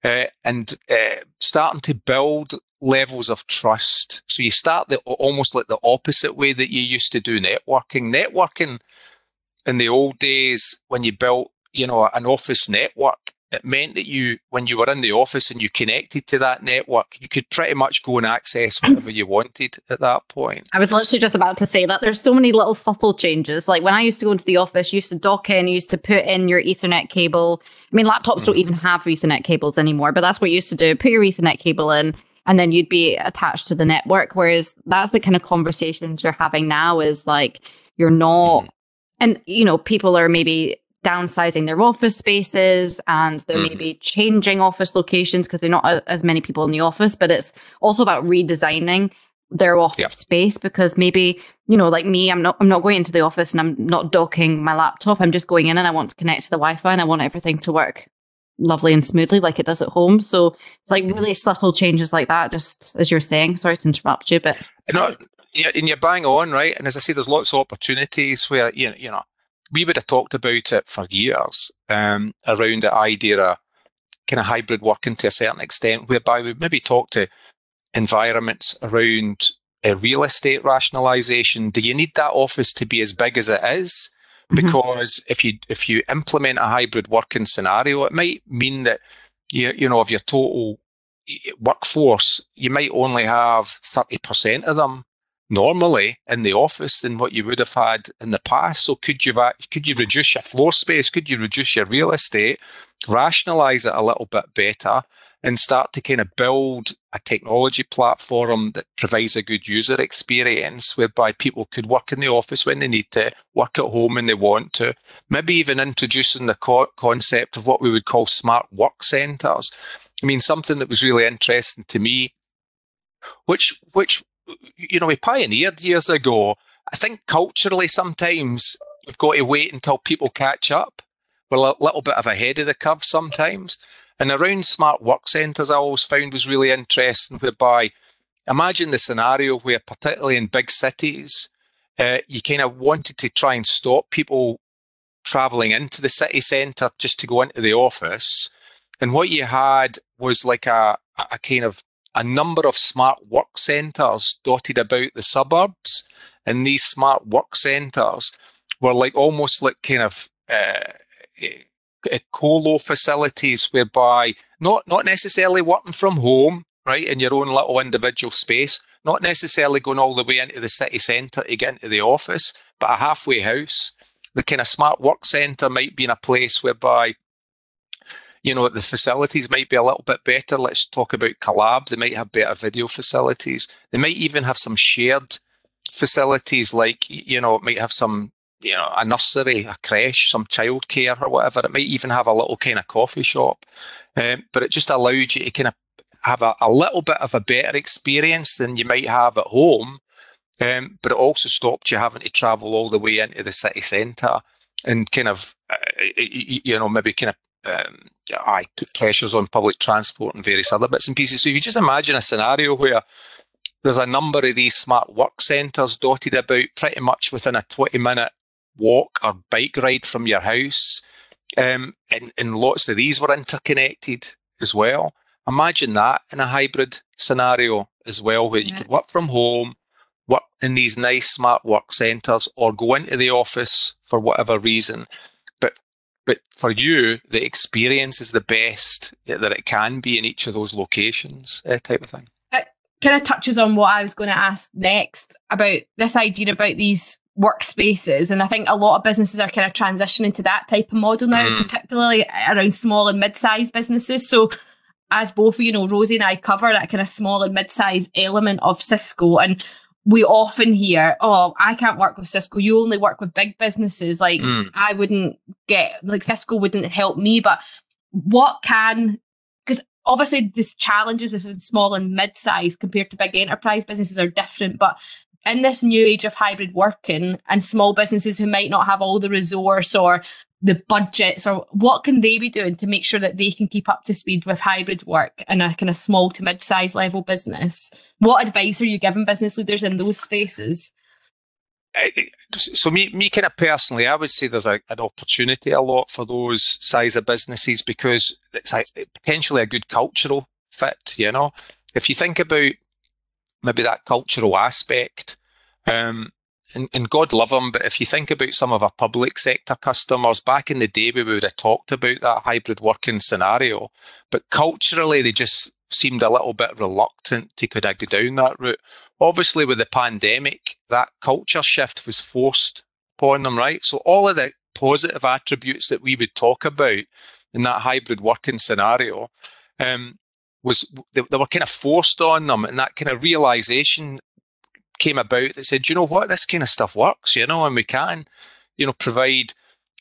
uh, and uh, starting to build levels of trust. So you start the almost like the opposite way that you used to do networking. Networking in the old days when you built, you know, an office network, it meant that you, when you were in the office and you connected to that network, you could pretty much go and access whatever you wanted at that point. I was literally just about to say that there's so many little subtle changes. Like when I used to go into the office, you used to dock in, you used to put in your Ethernet cable. I mean, laptops mm. don't even have Ethernet cables anymore, but that's what you used to do. Put your Ethernet cable in, and then you'd be attached to the network. Whereas that's the kind of conversations you're having now is like, you're not, mm. and you know, people are maybe downsizing their office spaces and they're mm-hmm. maybe changing office locations because they're not as many people in the office, but it's also about redesigning their office yep. space because maybe you know like me i'm not i'm not going into the office and i'm not docking my laptop i'm just going in and i want to connect to the wi-fi and i want everything to work lovely and smoothly like it does at home so it's like really subtle changes like that just as you're saying sorry to interrupt you but you know, and you're bang on right and as i say there's lots of opportunities where you know, you know we would have talked about it for years um, around the idea of kind of hybrid working to a certain extent, whereby we maybe talk to environments around uh, real estate rationalization. Do you need that office to be as big as it is? Mm-hmm. Because if you if you implement a hybrid working scenario, it might mean that you you know of your total workforce, you might only have thirty percent of them normally in the office than what you would have had in the past. So could you could you reduce your floor space? Could you reduce your real estate, rationalize it a little bit better, and start to kind of build a technology platform that provides a good user experience whereby people could work in the office when they need to, work at home when they want to, maybe even introducing the co- concept of what we would call smart work centers. I mean, something that was really interesting to me, which which you know, we pioneered years ago. I think culturally, sometimes we've got to wait until people catch up. We're a little bit of ahead of the curve sometimes. And around smart work centres, I always found was really interesting, whereby imagine the scenario where, particularly in big cities, uh, you kind of wanted to try and stop people travelling into the city centre just to go into the office. And what you had was like a, a kind of a number of smart work centres dotted about the suburbs. And these smart work centres were like almost like kind of uh, uh, colo facilities whereby not, not necessarily working from home, right, in your own little individual space, not necessarily going all the way into the city centre to get into the office, but a halfway house. The kind of smart work centre might be in a place whereby you know, the facilities might be a little bit better. Let's talk about Collab. They might have better video facilities. They might even have some shared facilities, like, you know, it might have some, you know, a nursery, a creche, some childcare or whatever. It might even have a little kind of coffee shop. Um, but it just allows you to kind of have a, a, little bit of a better experience than you might have at home. Um, but it also stopped you having to travel all the way into the city centre and kind of, uh, you know, maybe kind of um, I put pressures on public transport and various other bits and pieces. So if you just imagine a scenario where there's a number of these smart work centres dotted about pretty much within a 20 minute walk or bike ride from your house. Um, and, and lots of these were interconnected as well. Imagine that in a hybrid scenario as well, where you could work from home, work in these nice smart work centres, or go into the office for whatever reason but for you, the experience is the best that it can be in each of those locations, uh, type of thing. It kind of touches on what I was going to ask next about this idea about these workspaces. And I think a lot of businesses are kind of transitioning to that type of model now, mm. particularly around small and mid sized businesses. So, as both of you know, Rosie and I cover that kind of small and mid sized element of Cisco. And we often hear, oh, I can't work with Cisco. You only work with big businesses. Like, mm. I wouldn't get, like, Cisco wouldn't help me. But what can, because obviously, these challenges within small and mid size compared to big enterprise businesses are different. But in this new age of hybrid working and small businesses who might not have all the resource or the budgets or what can they be doing to make sure that they can keep up to speed with hybrid work in a kind of small to mid-size level business? What advice are you giving business leaders in those spaces? So me, me kind of personally, I would say there's a, an opportunity a lot for those size of businesses because it's a, potentially a good cultural fit. You know, if you think about maybe that cultural aspect, um, and, and God love them, but if you think about some of our public sector customers, back in the day, we would have talked about that hybrid working scenario, but culturally, they just seemed a little bit reluctant to kind of go down that route. Obviously, with the pandemic, that culture shift was forced upon them, right? So all of the positive attributes that we would talk about in that hybrid working scenario um, was they, they, were kind of forced on them, and that kind of realization came about that said, you know what, this kind of stuff works, you know, and we can, you know, provide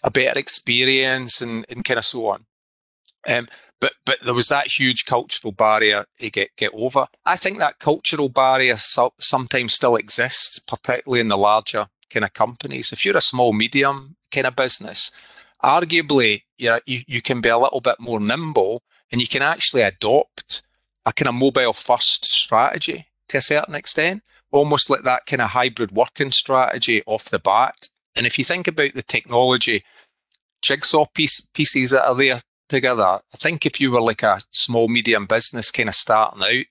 a better experience and, and kind of so on. Um, but but there was that huge cultural barrier to get get over. I think that cultural barrier so, sometimes still exists, particularly in the larger kind of companies. If you're a small medium kind of business, arguably you, you you can be a little bit more nimble and you can actually adopt a kind of mobile first strategy to a certain extent, almost like that kind of hybrid working strategy off the bat. And if you think about the technology jigsaw piece, pieces that are there together. I think if you were like a small, medium business kind of starting out,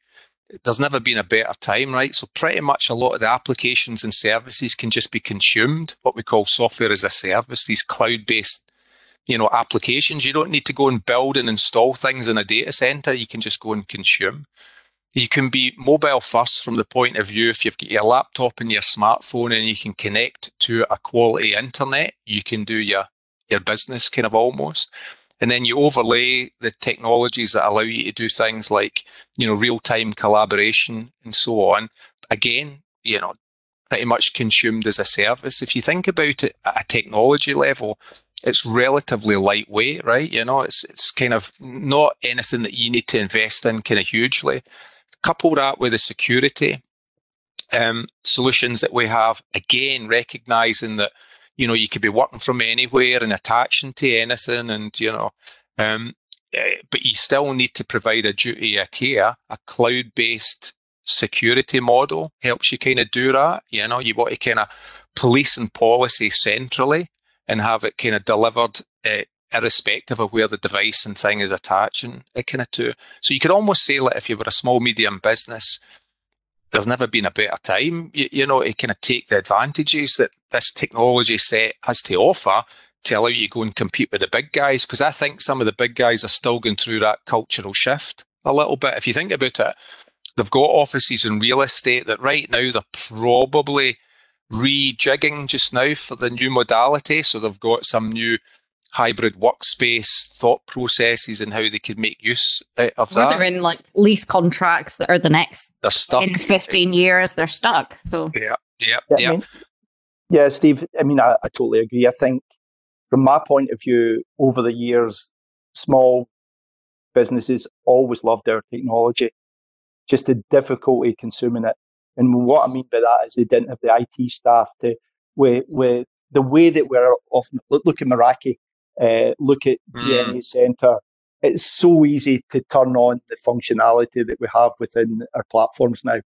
there's never been a better time, right? So pretty much a lot of the applications and services can just be consumed, what we call software as a service, these cloud-based, you know, applications. You don't need to go and build and install things in a data center. You can just go and consume. You can be mobile first from the point of view if you've got your laptop and your smartphone and you can connect to a quality internet, you can do your your business kind of almost. And then you overlay the technologies that allow you to do things like, you know, real time collaboration and so on. Again, you know, pretty much consumed as a service. If you think about it at a technology level, it's relatively lightweight, right? You know, it's it's kind of not anything that you need to invest in kind of hugely. Couple that with the security um, solutions that we have, again, recognizing that you know, you could be working from anywhere and attaching to anything, and you know, um, eh, but you still need to provide a duty of care. A cloud-based security model helps you kind of do that. You know, you want to kind of police and policy centrally and have it kind of delivered uh, irrespective of where the device and thing is attaching it kind of to. So you could almost say like if you were a small medium business, there's never been a better time, you, you know, to kind of take the advantages that this technology set has to offer to allow you to go and compete with the big guys. Because I think some of the big guys are still going through that cultural shift a little bit. If you think about it, they've got offices in real estate that right now they're probably rejigging just now for the new modality. So they've got some new hybrid workspace thought processes and how they could make use eh, of that. they're in like lease contracts that are the next they're stuck. in 15 years, they're stuck. So yeah, yeah, yeah. yeah. I mean, yeah, Steve, I mean, I, I totally agree. I think from my point of view, over the years, small businesses always loved their technology, just the difficulty consuming it. And what I mean by that is they didn't have the IT staff to, with, with the way that we're often, look, look at Meraki, uh, look at. DNA Center. It's so easy to turn on the functionality that we have within our platforms now.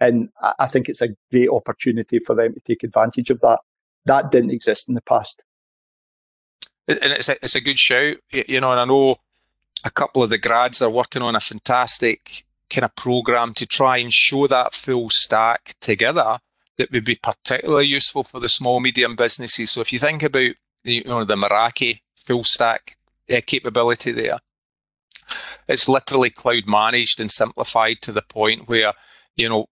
And I think it's a great opportunity for them to take advantage of that. That didn't exist in the past. And it's a, it's a good shout, you know, and I know a couple of the grads are working on a fantastic kind of program to try and show that full stack together that would be particularly useful for the small medium businesses. So if you think about you know the Meraki full stack uh, capability there, it's literally cloud managed and simplified to the point where you know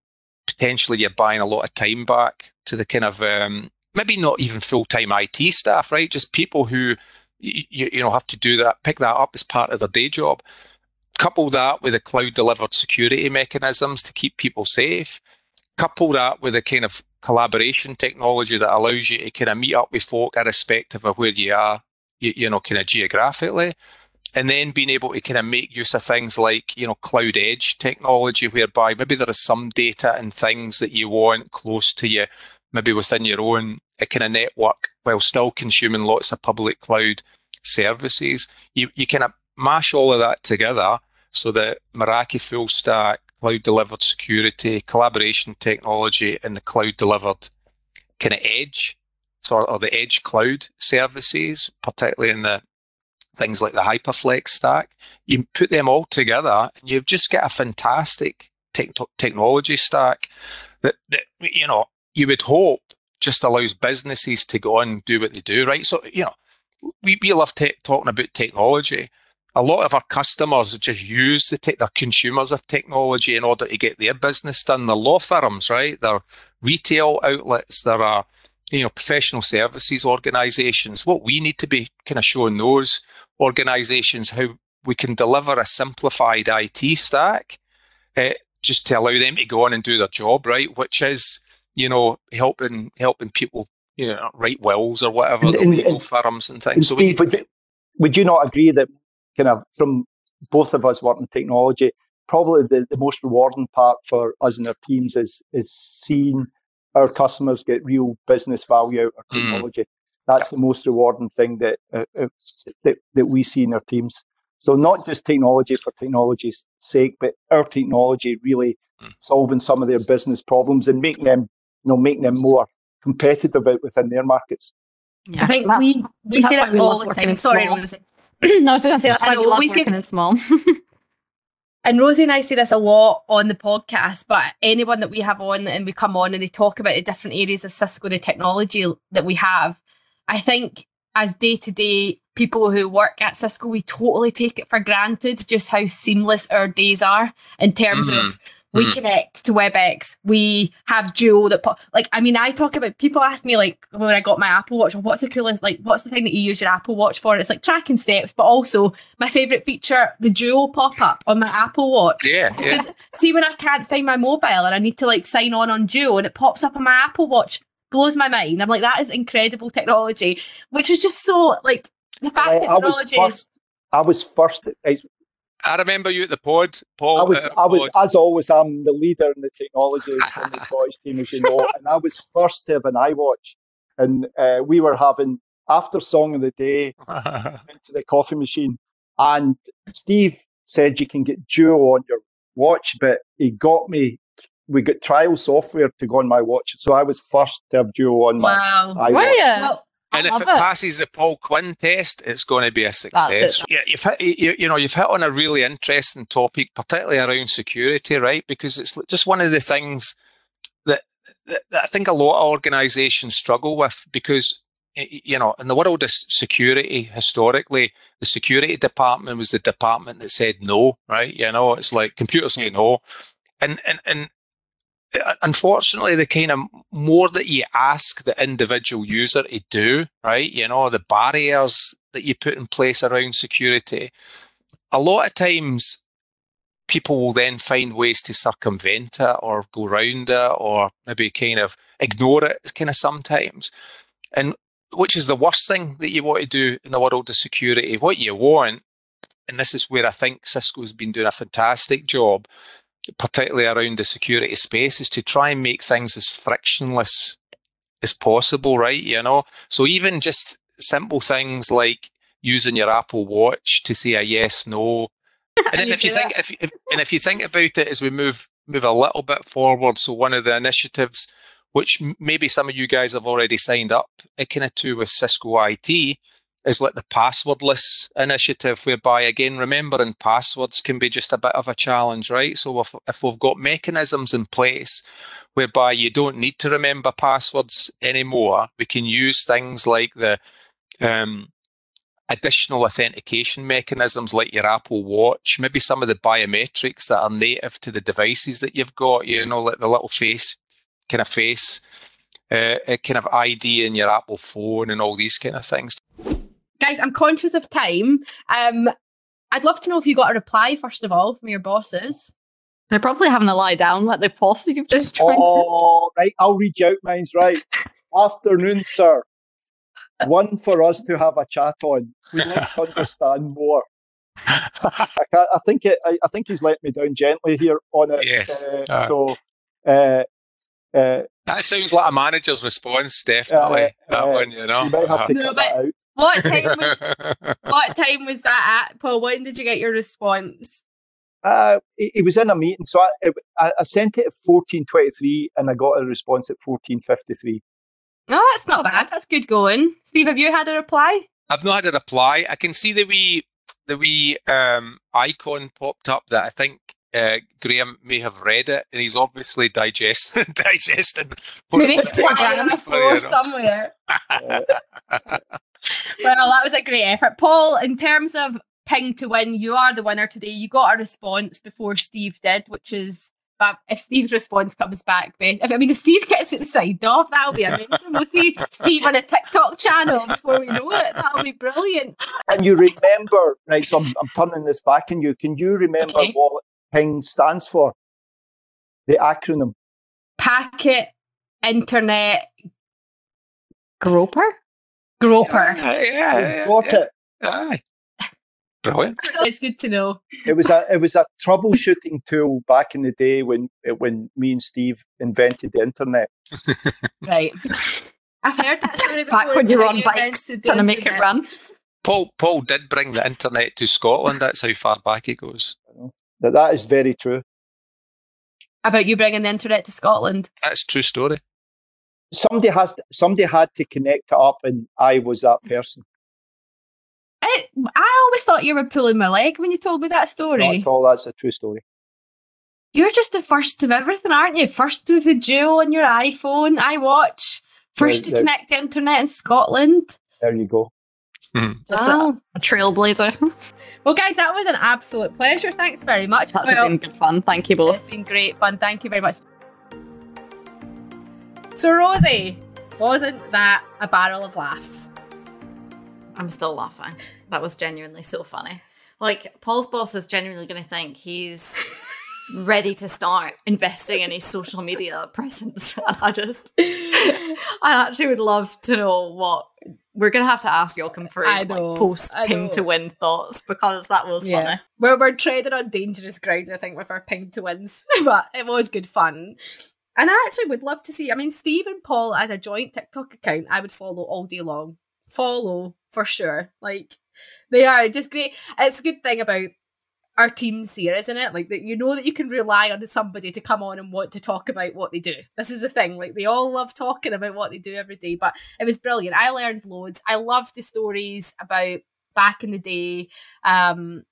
potentially you're buying a lot of time back to the kind of um, maybe not even full time IT staff, right? Just people who you, you know have to do that, pick that up as part of their day job. Couple that with the cloud delivered security mechanisms to keep people safe. Couple that with a kind of collaboration technology that allows you to kind of meet up with folk irrespective of where you are, you, you know, kind of geographically and then being able to kind of make use of things like you know cloud edge technology whereby maybe there is some data and things that you want close to you maybe within your own uh, kind of network while still consuming lots of public cloud services. You, you kind of mash all of that together so that meraki full stack cloud delivered security collaboration technology and the cloud delivered kind of edge so, or the edge cloud services particularly in the things like the Hyperflex stack. You put them all together and you've just got a fantastic te- technology stack that, that, you know, you would hope just allows businesses to go and do what they do, right? So, you know, we, we love te- talking about technology. A lot of our customers just use the tech, their consumers of technology in order to get their business done. They're law firms, right? They're retail outlets. There are, you know, professional services organizations. What we need to be kind of showing those organizations how we can deliver a simplified IT stack uh, just to allow them to go on and do their job, right? Which is, you know, helping helping people, you know, write wills or whatever, And- the and- legal and- firms and things. So we Steve, would you, would you not agree that kind of from both of us working technology, probably the, the most rewarding part for us and our teams is is seeing our customers get real business value out of Mm. technology. That's the most rewarding thing that, uh, uh, that that we see in our teams. So not just technology for technology's sake, but our technology really Mm. solving some of their business problems and making them, you know, making them more competitive out within their markets. Yeah, I think that's- we we that's say why this all the time. Sorry, small. Rosie. no, I was going to say that's why we love we say- working in small. And Rosie and I say this a lot on the podcast, but anyone that we have on and we come on and they talk about the different areas of Cisco, the technology that we have, I think as day to day people who work at Cisco, we totally take it for granted just how seamless our days are in terms Mhm. of we Mhm. connect to WebEx, we have Duo that po- like I mean I talk about people ask me like when I got my Apple Watch, what's the coolest like what's the thing that you use your Apple Watch for? It's like tracking steps, but also my favorite feature, the Duo pop up on my Apple Watch. yeah, yeah. Because see, when I can't find my mobile and I need to like sign on on Duo and it pops up on my Apple Watch, blows my mind. I'm like, that is incredible technology, which is just so like the fact I, that I was technology is. first. I was first. I, I remember you at the pod, Paul. I was, uh, I was, pod. as always, I'm the leader in the technology in the Scottish team, as you know, and I was first to have an iWatch, and uh, we were having after song of the day into the coffee machine, and Steve said you can get Duo on your watch, but he got me. We got trial software to go on my watch, so I was first to have Duo on my Wow. iWatch. Were you? Well, and if it, it. passes the Paul Quinn test, it's going to be a success. Yeah, you've hit, you, you know, you've hit on a really interesting topic, particularly around security, right? Because it's just one of the things that, that, that I think a lot of organisations struggle with because. y- y- You know, in the world of security, historically, the security department was the department that said no, right? You know, it's like computers say no, and and and Uh, unfortunately, the kind of more that you ask the individual user to do, right? You know, the barriers that you put in place around security, a lot of times people will then find ways to circumvent it or go around it or maybe kind of ignore it kind of sometimes. And which is the worst thing that you want to do in the world of security. What you want, and this is where I think Cisco's been doing a fantastic job, particularly around the security space, is to try and make things as frictionless as possible, right? You know, so even just simple things like using your Apple Watch to say a yes, no. And then You if you think, if, if and if you think about it as we move move a little bit forward, so one of the initiatives, which maybe some of you guys have already signed up, it kind of to with Cisco IT, is like the passwordless initiative, whereby again remembering passwords can be just a bit of a challenge, right? So if if we've got mechanisms in place whereby you don't need to remember passwords anymore, we can use things like the um, additional authentication mechanisms like your Apple Watch, maybe some of the biometrics that are native to the devices that you've got, you know, like the little face kind of face, uh, uh, kind of ID in your Apple phone and all these kind of things. Guys, I'm conscious of time. Um, I'd love to know if you got a reply first of all from your bosses. They're probably having a lie down like they've posted. You've just tried to. Oh, right. I'll read you out mine's right. Afternoon, sir. One for us to have a chat on. We'd like to understand more. I, can't, I think it. I, I think he's let me down gently here on it. Yes. Uh, Uh. so, uh, uh, That sounds like a manager's response, definitely. Uh, that uh, one, you know. you might have to No, cut that out. What time was what time was that at, Paul? When did you get your response? Uh, he, he was in a meeting, so I, I, I sent it at fourteen twenty three, and I got a response at fourteen fifty three. No, that's not bad. That's good going. Steve, have you had a reply? I've not had a reply. I can see the wee the wee um, icon popped up that I think uh, Graham may have read it, and he's obviously digest digesting. Maybe twice before somewhere. well, that was a great effort, Paul. In terms of ping to win, you are the winner today. You got a response before Steve did, which is but if Steve's response comes back, if I mean if Steve gets it signed off, that'll be amazing. We'll see Steve on a TikTok channel before we know it. That'll be brilliant. And you remember, right? So I'm, I'm turning this back on you. Can you remember okay. what PING stands for? The acronym. Packet Internet Groper. Groper. Yeah, yeah, yeah, got it. Aye. Brilliant. It's good to know. It was a it was a troubleshooting tool back in the day when when me and Steve invented the internet. right. I've heard that story before. Back when you were on bikes trying to make it run. Paul Paul did bring the internet to Scotland. That's how far back it goes. That that is very true. About you bringing the internet to Scotland. That's true story. Somebody has to, somebody had to connect it up, and I was that person. I, I always thought you were pulling my leg when you told me that story. Not at all. That's a true story. You're just the first of everything, aren't you? First with the Duo on your iPhone, iWatch. First to connect the internet in Scotland. There you go. Hmm. Just wow. a, a, trailblazer. well, guys, that was an absolute pleasure. Thanks very much. That's well, been good fun. Thank you both. It's been great fun. Thank you very much. So, Rosie, wasn't that a barrel of laughs? I'm still laughing. That was genuinely so funny. Like Paul's boss is genuinely going to think he's ready to start investing in his social media presence, and I just, I actually would love to know what we're gonna have to ask Joachim for his like, post ping to win thoughts because that was yeah. funny. We're we're treading on dangerous ground, I think, with our ping to wins, but it was good fun. And I actually would love to see. I mean, Steve and Paul as a joint TikTok account, I would follow all day long. Follow for sure. Like they are just great. It's a good thing about our teams here, isn't it? Like that you know that you can rely on somebody to come on and want to talk about what they do. This is the thing. Like they all love talking about what they do every day. But it was brilliant. I learned loads. I loved the stories about back in the day. Um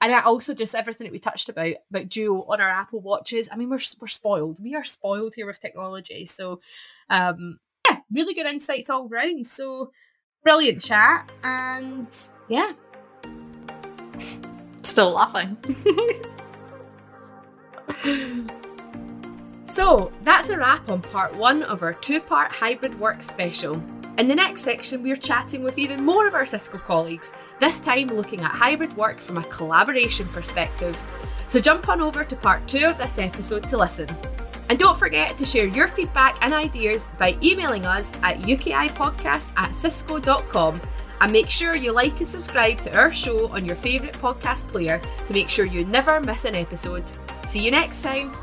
and I also just everything that we touched about about Duo on our Apple watches. I mean, we're we're spoiled. We are spoiled here with technology. So, um, yeah, really good insights all round. So, brilliant chat, and yeah, still laughing. so that's a wrap on part one of our two-part hybrid work special. In the next section, we're chatting with even more of our Cisco colleagues, this time looking at hybrid work from a collaboration perspective. So jump on over to part two of this episode to listen. And don't forget to share your feedback and ideas by emailing us at ukipodcast at cisco.com. And make sure you like and subscribe to our show on your favourite podcast player to make sure you never miss an episode. See you next time.